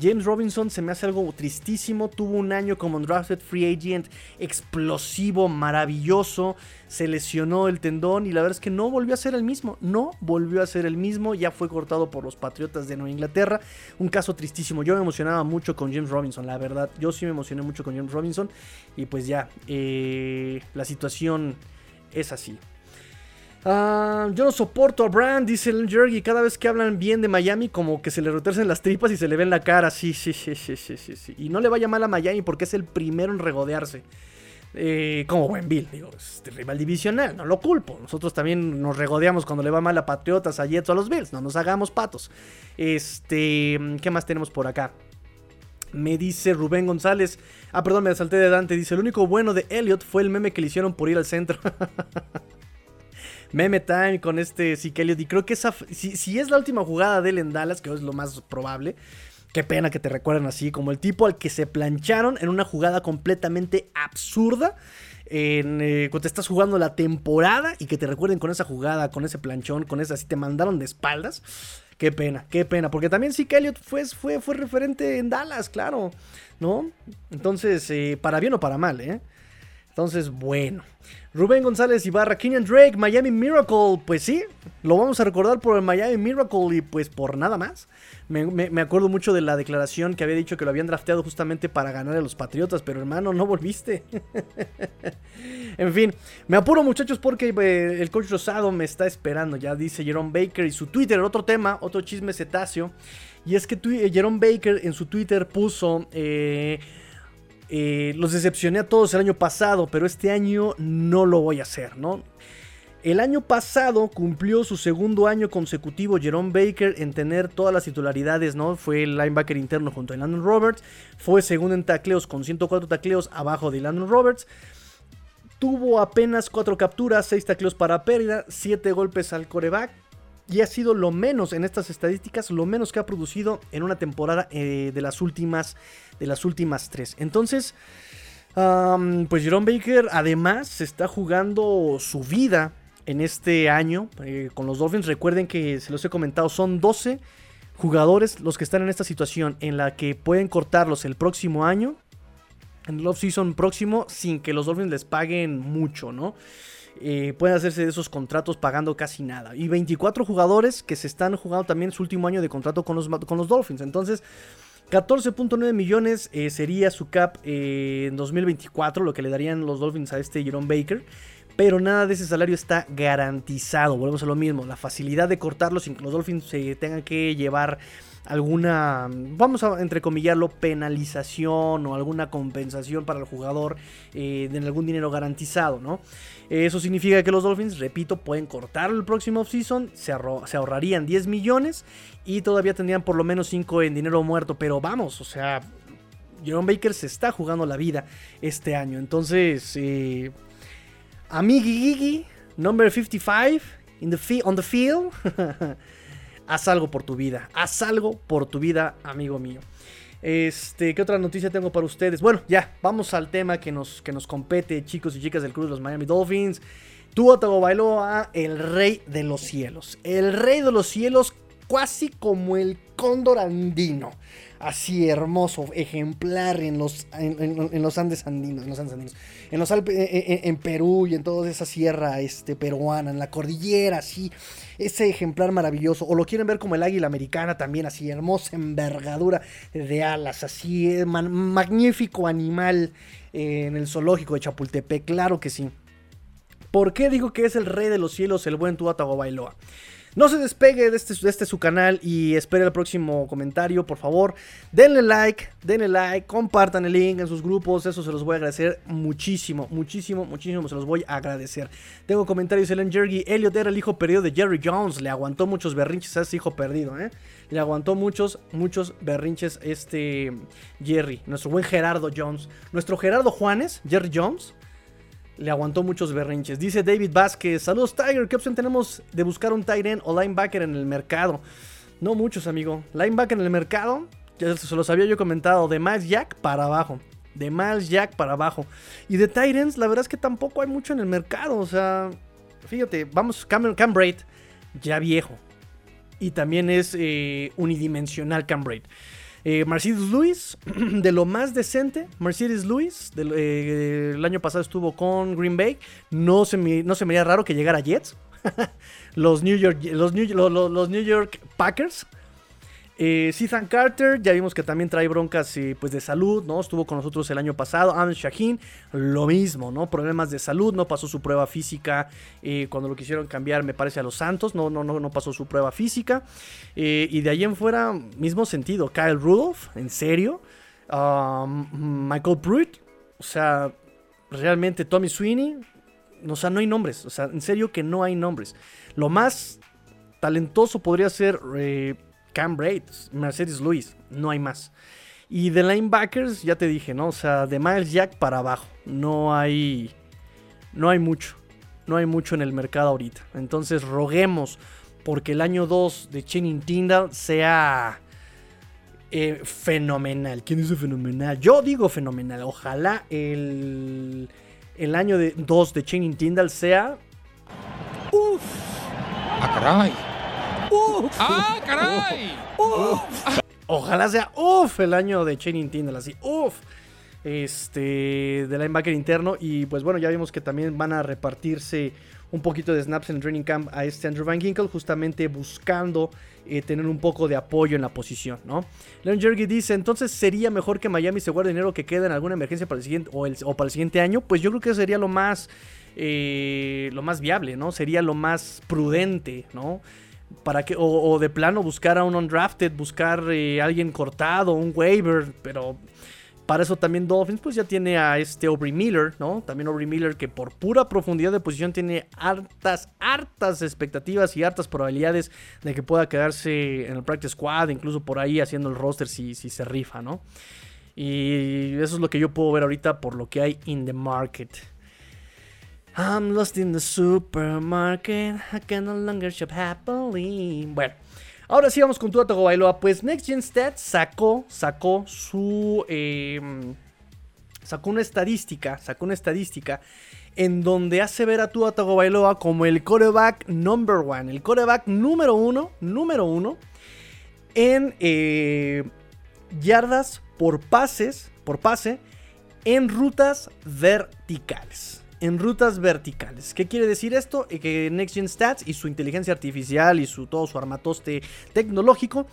James Robinson se me hace algo tristísimo. Tuvo un año como drafted free agent explosivo, maravilloso. Se lesionó el tendón y la verdad es que no volvió a ser el mismo. No volvió a ser el mismo. Ya fue cortado por los Patriotas de Nueva Inglaterra. Un caso tristísimo. Yo me emocionaba mucho con James Robinson, la verdad. Yo sí me emocioné mucho con James Robinson. Y pues ya, eh, la situación es así. Ah, yo no soporto a Brand, dice el Jergy. Cada vez que hablan bien de Miami, como que se le retuercen las tripas y se le ven la cara. Sí, sí, sí, sí, sí, sí. Y no le vaya mal a Miami porque es el primero en regodearse. Eh, como buen Bill, digo, es rival divisional, no lo culpo. Nosotros también nos regodeamos cuando le va mal a Patriotas, a Jets o a los Bills. No nos hagamos patos. Este, ¿qué más tenemos por acá? Me dice Rubén González. Ah, perdón, me salté de Dante. Dice: El único bueno de Elliot fue el meme que le hicieron por ir al centro. meme time con este Elliott. Y creo que esa, si, es la última jugada de él en Dallas, que es lo más probable, qué pena que te recuerden así, como el tipo al que se plancharon en una jugada completamente absurda. En, eh, cuando te estás jugando la temporada y que te recuerden con esa jugada, con ese planchón, con esa, así te mandaron de espaldas. Qué pena, qué pena. Porque también sí que Elliot fue, fue, fue referente en Dallas, claro. ¿No? Entonces, eh, para bien o para mal, ¿eh? Entonces, bueno. Rubén González Ibarra, Kenyan Drake, Miami Miracle. Pues sí, lo vamos a recordar por el Miami Miracle y pues por nada más. Me, acuerdo mucho de la declaración que había dicho que lo habían drafteado justamente para ganar a los Patriotas, pero hermano, no volviste. en fin, me apuro muchachos porque eh, el coach Rosado me está esperando, ya dice Jerome Baker y su Twitter, otro tema, otro chisme cetáceo. Y es que eh, Jerome Baker en su Twitter puso... Eh, los decepcioné a todos el año pasado, pero este año no lo voy a hacer, ¿no? El año pasado cumplió su segundo año consecutivo Jerome Baker en tener todas las titularidades, ¿no? Fue el linebacker interno junto a Landon Roberts, fue segundo en tacleos con 104 tacleos abajo de Landon Roberts. Tuvo apenas 4 capturas, 6 tacleos para pérdida, 7 golpes al coreback. Y ha sido lo menos en estas estadísticas, lo menos que ha producido en una temporada eh, de las últimas de las últimas 3. Entonces, pues Jerome Baker además se está jugando su vida en este año eh, con los Dolphins. Recuerden que se los he comentado, son 12 jugadores los que están en esta situación en la que pueden cortarlos el próximo año, en el off-season próximo, sin que los Dolphins les paguen mucho, ¿no? Eh, pueden hacerse de esos contratos pagando casi nada. Y 24 jugadores que se están jugando también su último año de contrato con los, con los Dolphins. Entonces, 14.9 millones eh, sería su cap en 2024, lo que le darían los Dolphins a este Jerome Baker pero nada de ese salario está garantizado. Volvemos a lo mismo, la facilidad de cortarlo sin que los Dolphins se tengan que llevar alguna, vamos a entrecomillarlo, penalización o alguna compensación para el jugador eh, algún dinero garantizado, ¿no? Eso significa que los Dolphins, repito, pueden cortarlo el próximo offseason, se, se ahorrarían 10 millones y todavía tendrían por lo menos 5 en dinero muerto, pero vamos, o sea, Jerome Baker se está jugando la vida este año, entonces... Eh, Amigui number 55, in on the field. haz algo por tu vida, haz algo por tu vida, amigo mío. Este, ¿qué otra noticia tengo para ustedes? Bueno, ya, vamos al tema que nos, que nos compete, chicos y chicas del club de los Miami Dolphins. Tua Tagovailoa, el rey de los cielos. El rey de los cielos, casi como el cóndor andino así hermoso, ejemplar en los, en, los Andes andinos, en los Andes andinos, en los Alpes, en, Perú y en toda esa sierra este, peruana, en la cordillera, así, ese ejemplar maravilloso, o lo quieren ver como el águila americana también, así, hermosa envergadura de alas, así, eh, magnífico animal eh, en el zoológico de Chapultepec, claro que sí. ¿Por qué digo que es el rey de los cielos, el buen Tuatago Bailoa? No se despegue de este, de este su canal y espere el próximo comentario, por favor. Denle like, denle like, compartan el link en sus grupos, eso se los voy a agradecer muchísimo, muchísimo, muchísimo, se los voy a agradecer. Tengo comentarios, Ellen Jergy, Elliot era el hijo perdido de Jerry Jones, le aguantó muchos berrinches a ese hijo perdido, ¿eh? Le aguantó muchos, muchos berrinches este Jerry, nuestro buen Gerardo Jones. Nuestro Gerardo Juanes, Jerry Jones, le aguantó muchos berrinches. Dice David Vázquez, saludos Tiger, ¿qué opción tenemos de buscar un tight end o linebacker en el mercado? No muchos, amigo. Linebacker en el mercado, ya se los había yo comentado, de Miles Jack para abajo. De Miles Jack para abajo. Y de tight la verdad es que tampoco hay mucho en el mercado. O sea, fíjate, vamos, Cam, ya viejo. Y también es eh, unidimensional Cam Braid. Eh, Mercedes Lewis, de lo más decente, Mercedes Lewis, eh, el año pasado estuvo con Green Bay, no se me, no se me haría raro que llegara Jets, los, New York, los, los New York Packers, eh, Carter, ya vimos que también trae broncas eh, pues de salud, ¿no? Estuvo con nosotros el año pasado. Ahmed Shaheen, lo mismo, ¿no? Problemas de salud, no pasó su prueba física eh, cuando lo quisieron cambiar, me parece, a los Santos, no, no, no, no pasó su prueba física. Eh, y de ahí en fuera, mismo sentido. Kyle Rudolph, en serio. Um, Michael Pruitt, o sea, realmente Tommy Sweeney, o sea, no hay nombres, o sea, en serio que no hay nombres. Lo más talentoso podría ser Cam Braid, Mercedes Luis, no hay más. Y de linebackers, ya te dije, ¿no? O sea, de Miles Jack para abajo. No hay. No hay mucho. No hay mucho en el mercado ahorita. Entonces roguemos porque el año 2 de Channing Tyndall sea eh, fenomenal. ¿Quién dice fenomenal? Yo digo fenomenal. Ojalá el, el año 2 de, de Channing Tyndall sea. ¡Uf! ¡Ah, caray! ¡Uf! ¡Ah, caray! Ojalá sea uff el año de Channing Tindall, así uff. Este, de linebacker interno. Y pues bueno, ya vimos que también van a repartirse un poquito de snaps en el training camp a este Andrew Van Ginkle, justamente buscando eh, tener un poco de apoyo en la posición, ¿no? Leon Jergy dice, entonces sería mejor que Miami se guarde dinero que quede en alguna emergencia para el siguiente o, o para el siguiente año. Pues yo creo que sería lo más, eh, lo más viable, ¿no? Sería lo más prudente, ¿no? Para que, o, de plano buscar a un undrafted, buscar eh, alguien cortado, un waiver, pero para eso también Dolphins pues ya tiene a este Aubrey Miller, ¿no? También Aubrey Miller que por pura profundidad de posición tiene hartas, hartas expectativas y hartas probabilidades de que pueda quedarse en el practice squad, incluso por ahí haciendo el roster si, si se rifa, ¿no? Y eso es lo que yo puedo ver ahorita por lo que hay in the market. I'm lost in the supermarket, I can no longer shop happily. Bueno. Ahora sí vamos con Tua Tagovailoa. Pues Next Gen Stats sacó, sacó su... Em, sacó una estadística, sacó una estadística en donde hace ver a Tua Tagovailoa como el coreback number one, el coreback número uno, número uno, en eh, yardas por pases, por pase, en rutas verticales en rutas verticales. ¿Qué quiere decir esto? Eh, que NextGen Stats y su inteligencia artificial y su, todo su armatoste tecnológico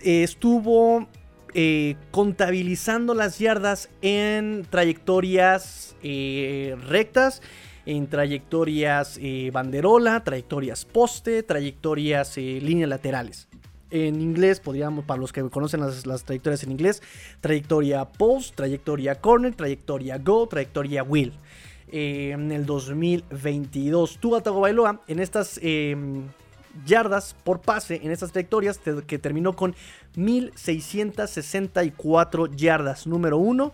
eh, estuvo eh, contabilizando las yardas en trayectorias rectas, en trayectorias banderola, trayectorias poste, trayectorias líneas laterales. En inglés, podríamos, para los que conocen las, las trayectorias en inglés, trayectoria post, trayectoria corner, trayectoria go, trayectoria wheel. Eh, en el 2022. Tua Tagovailoa en estas em, yardas por pase, en estas trayectorias, que terminó con 1664 yardas, número 1.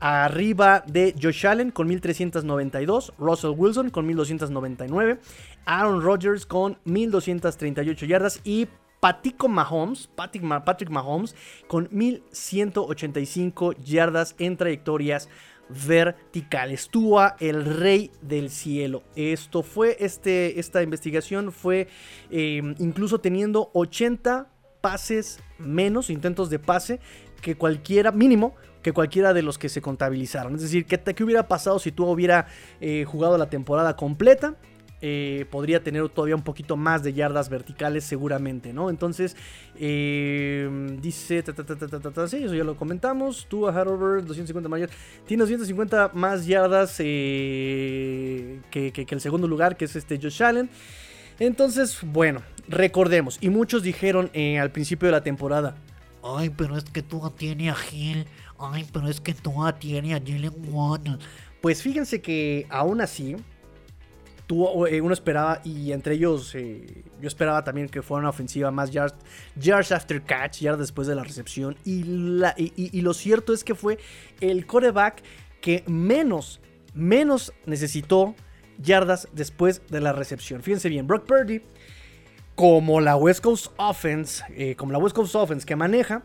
Arriba de Josh Allen con 1392, Russell Wilson con 1299, Aaron Rodgers con 1238 yardas y Patrick Mahomes, Patrick Mahomes con 1185 yardas en trayectorias verticales. Tua, el rey del cielo. Esto fue, este, esta investigación fue em, incluso teniendo 80 pases menos, intentos de pase, que cualquiera, mínimo, que cualquiera de los que se contabilizaron. Es decir, ¿qué, qué hubiera pasado si Tua hubiera eh, jugado la temporada completa? Eh, podría tener todavía un poquito más de yardas verticales seguramente, ¿no? Entonces, eh, dice, sí, eso ya lo comentamos, tú a Harover, 250 más yardas, tiene 250 más yardas eh, que, el segundo lugar, que es este Josh Allen. Entonces, bueno, recordemos, y muchos dijeron al principio de la temporada, ay, pero es que tú tiene a Gil, ay, pero es que tú tiene a Jalen Waddle. Pues fíjense que aún así, eh, uno esperaba, y entre ellos eh, yo esperaba también que fuera una ofensiva más yards, yards after catch, yards después de la recepción. Y, lo cierto es que fue el coreback que menos, menos necesitó yardas después de la recepción. Fíjense bien, Brock Purdy, como la West Coast Offense, eh, como la West Coast Offense que maneja,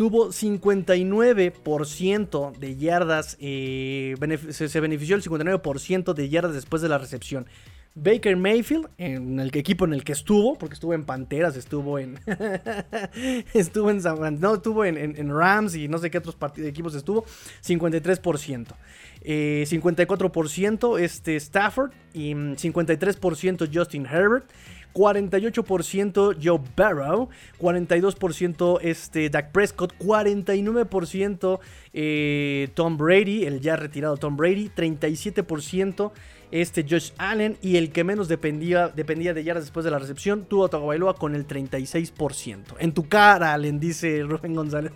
tuvo 59% de yardas, se, benefició el 59% de yardas después de la recepción. Baker Mayfield, en el equipo en el que estuvo, porque estuvo en Panteras, estuvo en. estuvo en No, estuvo en, Rams y no sé qué otros equipos estuvo. 53%. 54% eh, este Stafford y 53% mm, Justin Herbert. 48% Joe Barrow, 42% este Dak Prescott, 49% eh, Tom Brady, el ya retirado Tom Brady, 37% este Josh Allen y el que menos dependía, dependía de yardas después de la recepción, tuvo Tagovailoa con el 36%. En tu cara, Allen, dice Rubén González.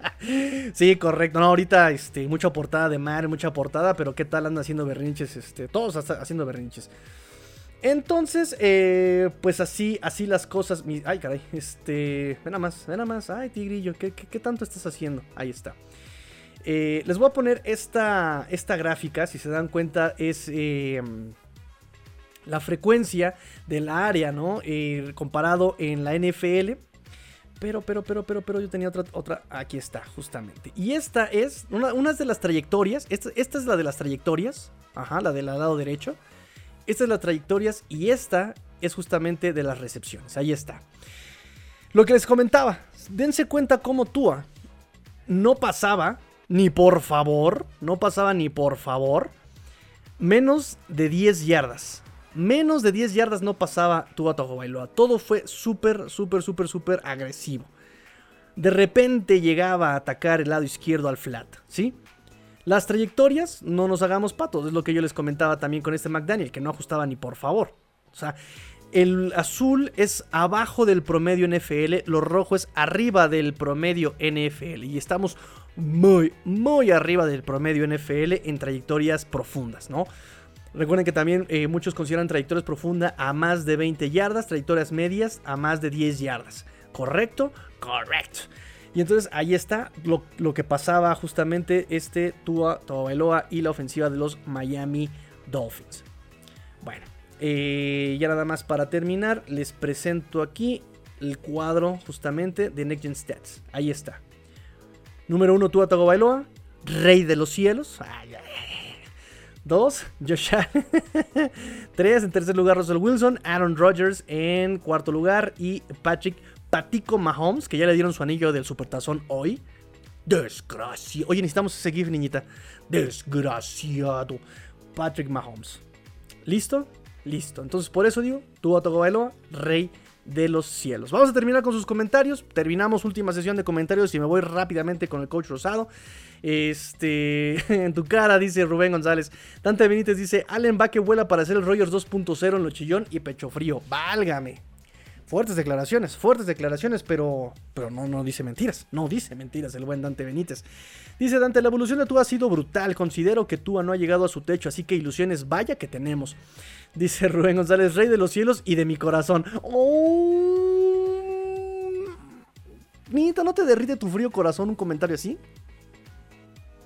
sí, correcto. No, ahorita este, mucha portada de Mar, mucha portada, pero ¿qué tal anda haciendo berrinches? Este, todos haciendo berrinches. Entonces, eh, pues así, así las cosas. ay, caray, este. Ven nada más, ven nada más. Ay, tigrillo, ¿qué, tanto estás haciendo? Ahí está. Eh, les voy a poner esta, esta gráfica, si se dan cuenta, es em, la frecuencia de la área, ¿no? Eh, comparado en la NFL. Pero, pero, pero, pero, pero yo tenía otra, otra. Aquí está, justamente. Y esta es una, de las trayectorias. Esta, esta, es la de las trayectorias. Ajá, la del lado derecho. Esta es la trayectorias y esta es justamente de las recepciones. Ahí está. Lo que les comentaba, dense cuenta cómo Tua no pasaba, ni por favor, no pasaba ni por favor, menos de 10 yardas. Menos de 10 yardas no pasaba Tua Tagovailoa. Todo fue súper, súper, súper, súper agresivo. De repente llegaba a atacar el lado izquierdo al flat, ¿sí? Las trayectorias, no nos hagamos patos, es lo que yo les comentaba también con este McDaniel, que no ajustaba ni por favor. O sea, el azul es abajo del promedio NFL, lo rojo es arriba del promedio NFL y estamos muy, muy arriba del promedio NFL en trayectorias profundas, ¿no? Recuerden que también eh, muchos consideran trayectorias profundas a más de 20 yardas, trayectorias medias a más de 10 yardas. ¿Correcto? Correcto. Y entonces ahí está lo, que pasaba justamente este Tua Tagovailoa y la ofensiva de los Miami Dolphins. Bueno, eh, ya nada más para terminar, les presento aquí el cuadro justamente de Next Gen Stats. Ahí está. Número 1, Tua Tagovailoa, rey de los cielos. Dos, Josh. Tres, en tercer lugar, Russell Wilson. Aaron Rodgers en cuarto lugar. Y Patrick Patico Mahomes, que ya le dieron su anillo del supertazón hoy. Desgraciado. Oye, necesitamos ese GIF, niñita. Desgraciado. Patrick Mahomes. ¿Listo? Listo. Entonces, por eso digo, Tua Tagovailoa, rey los cielos. Vamos a terminar con sus comentarios. Terminamos última sesión de comentarios y me voy rápidamente con el coach Rosado. Este, en tu cara, dice Rubén González. Dante Benítez dice: Allen va que vuela para hacer el Rogers 2.0 en lo chillón y pecho frío. Válgame. Fuertes declaraciones, fuertes declaraciones, pero, pero no, no dice mentiras. No dice mentiras el buen Dante Benítez. Dice Dante, la evolución de Tua ha sido brutal. Considero que Tua no ha llegado a su techo, así que ilusiones vaya que tenemos. Dice Rubén González, rey de los cielos y de mi corazón. Oh. ¿no te derrite tu frío corazón un comentario así?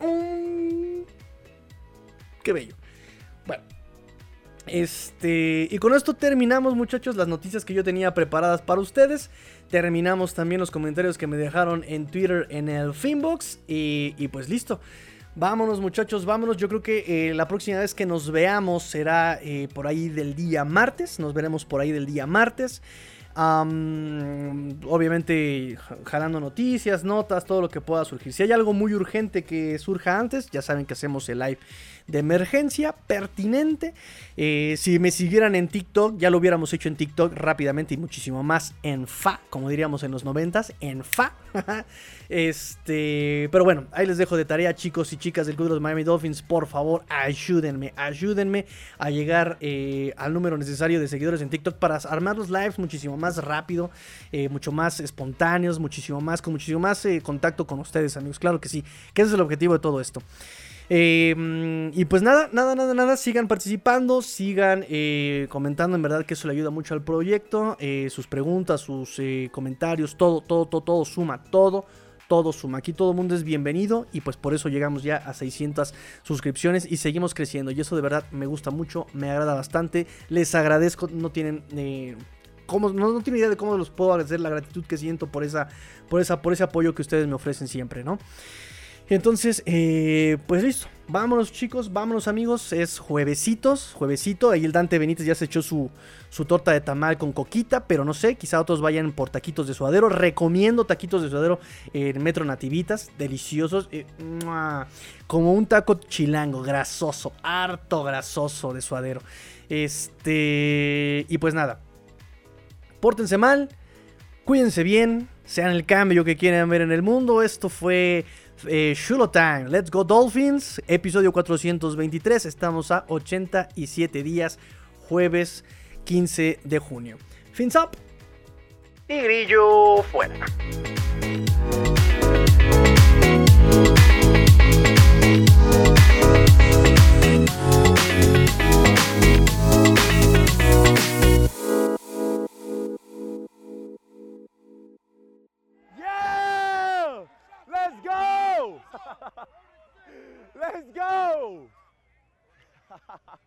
Oh. Qué bello. Bueno, este, y con esto terminamos, muchachos, las noticias que yo tenía preparadas para ustedes. Terminamos también los comentarios que me dejaron en Twitter en el Finbox. Y, y pues listo. Vámonos, muchachos, vámonos. Yo creo que eh, la próxima vez que nos veamos será eh, por ahí del día martes. Nos veremos por ahí del día martes. obviamente jalando noticias, notas, todo lo que pueda surgir. Si hay algo muy urgente que surja antes, ya saben que hacemos el live de emergencia pertinente. Eh, si me siguieran en TikTok, ya lo hubiéramos hecho en TikTok rápidamente y muchísimo más en fa, como diríamos en los noventas, en fa. este, pero bueno, ahí les dejo de tarea, chicos y chicas del Club de los Miami Dolphins. Por favor, ayúdenme, ayúdenme a llegar eh, al número necesario de seguidores en TikTok para armar los lives muchísimo más rápido, eh, mucho más espontáneos, muchísimo más, con muchísimo más contacto con ustedes, amigos. Claro que sí, que ese es el objetivo de todo esto. Em, y pues nada, nada, nada, nada, sigan participando, sigan eh, comentando, en verdad que eso le ayuda mucho al proyecto, eh, sus preguntas, sus eh, comentarios, todo, todo, todo, todo suma, todo, todo suma. Aquí todo el mundo es bienvenido y pues por eso llegamos ya a 600 suscripciones y seguimos creciendo. Y eso de verdad me gusta mucho, me agrada bastante. Les agradezco, no tienen... Cómo, no, no tienen idea de cómo los puedo agradecer la gratitud que siento por esa, por esa, por ese apoyo que ustedes me ofrecen siempre, ¿no? Entonces, eh, pues listo. Vámonos chicos, vámonos amigos. Es juevesitos, juevesito. Ahí el Dante Benítez ya se echó su, su torta de tamal con coquita, pero no sé, quizá otros vayan por taquitos de suadero. Recomiendo taquitos de suadero en Metro Nativitas, deliciosos. Eh, como un taco chilango, grasoso, harto grasoso de suadero. Este, y pues nada. Pórtense mal, cuídense bien, sean el cambio que quieren ver en el mundo. Esto fue eh, Shulo Time, Let's Go Dolphins, episodio 423. Estamos a 87 días, jueves 15 de junio. Fins up. Y grillo fuera. Let's go!